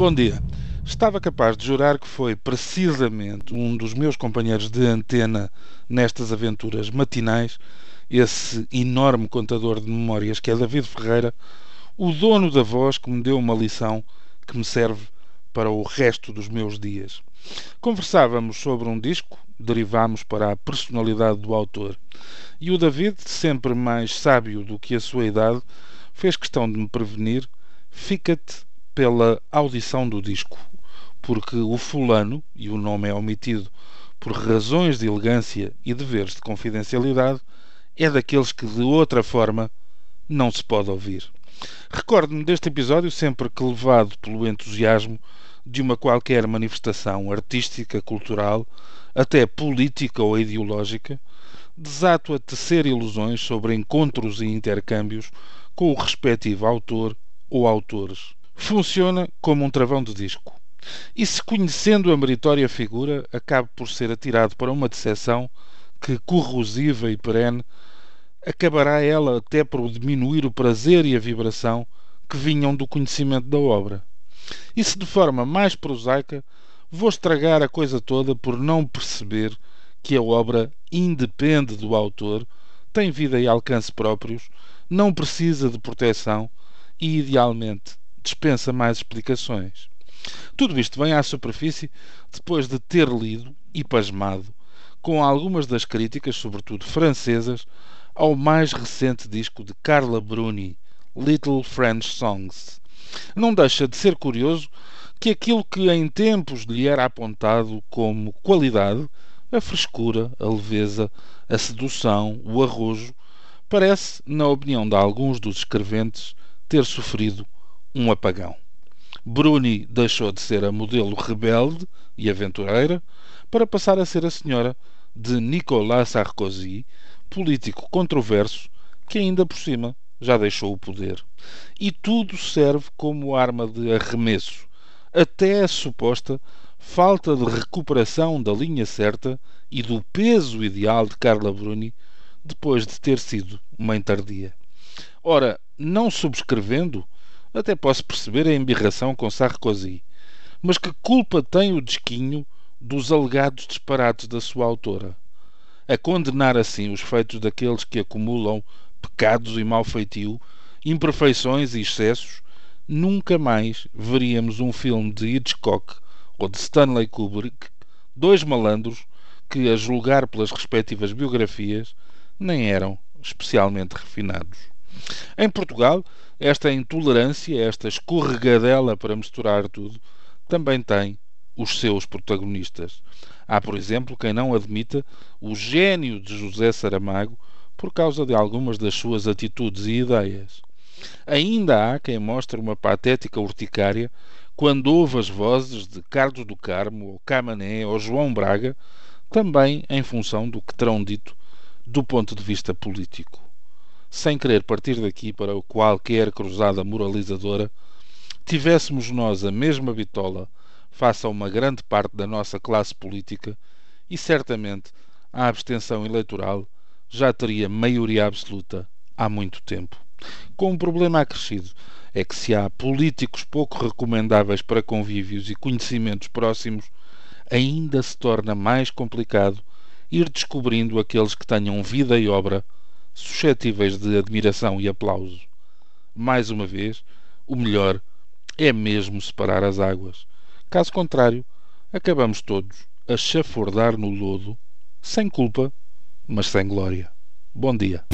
Bom dia. Estava capaz de jurar que foi precisamente um dos meus companheiros de antena nestas aventuras matinais, esse enorme contador de memórias que é David Ferreira, o dono da voz que me deu uma lição que me serve para o resto dos meus dias. Conversávamos sobre um disco, derivámos para a personalidade do autor. E o David, sempre mais sábio do que a sua idade, fez questão de me prevenir: fica-te pela audição do disco, porque o fulano, e o nome é omitido por razões de elegância e deveres de confidencialidade, é daqueles que de outra forma não se pode ouvir. Recordo-me deste episódio sempre que levado pelo entusiasmo de uma qualquer manifestação artística, cultural, até política ou ideológica, desato a tecer ilusões sobre encontros e intercâmbios com o respectivo autor ou autores funciona como um travão de disco. E se conhecendo a meritória figura, acaba por ser atirado para uma decepção que, corrosiva e perene, acabará ela até por diminuir o prazer e a vibração que vinham do conhecimento da obra. E se de forma mais prosaica, vou estragar a coisa toda por não perceber que a obra independe do autor, tem vida e alcance próprios, não precisa de proteção e, idealmente, dispensa mais explicações. Tudo isto vem à superfície depois de ter lido e pasmado com algumas das críticas, sobretudo francesas, ao mais recente disco de Carla Bruni, Little French Songs. Não deixa de ser curioso que aquilo que em tempos lhe era apontado como qualidade, a frescura, a leveza, a sedução, o arrojo, parece, na opinião de alguns dos escreventes, ter sofrido um apagão. Bruni deixou de ser a modelo rebelde e aventureira para passar a ser a senhora de Nicolas Sarkozy, político controverso que ainda por cima já deixou o poder. E tudo serve como arma de arremesso, até a suposta falta de recuperação da linha certa e do peso ideal de Carla Bruni depois de ter sido mãe tardia. Ora, não subscrevendo, até posso perceber a embirração com Sarkozy. Mas que culpa tem o desquinho dos alegados disparates da sua autora? A condenar assim os feitos daqueles que acumulam pecados e mau feitio, imperfeições e excessos, nunca mais veríamos um filme de Hitchcock ou de Stanley Kubrick, dois malandros que, a julgar pelas respectivas biografias, nem eram especialmente refinados. Em Portugal, esta intolerância, esta escorregadela para misturar tudo, também tem os seus protagonistas. Há, por exemplo, quem não admita o gênio de José Saramago por causa de algumas das suas atitudes e ideias. Ainda há quem mostre uma patética urticária quando ouve as vozes de Carlos do Carmo, ou Camané, ou João Braga, também em função do que terão dito do ponto de vista político sem querer partir daqui para qualquer cruzada moralizadora, tivéssemos nós a mesma bitola face a uma grande parte da nossa classe política e certamente a abstenção eleitoral já teria maioria absoluta há muito tempo. Com um problema acrescido é que se há políticos pouco recomendáveis para convívios e conhecimentos próximos, ainda se torna mais complicado ir descobrindo aqueles que tenham vida e obra suscetíveis de admiração e aplauso. Mais uma vez, o melhor é mesmo separar as águas. Caso contrário, acabamos todos a chafurdar no lodo, sem culpa, mas sem glória. Bom dia.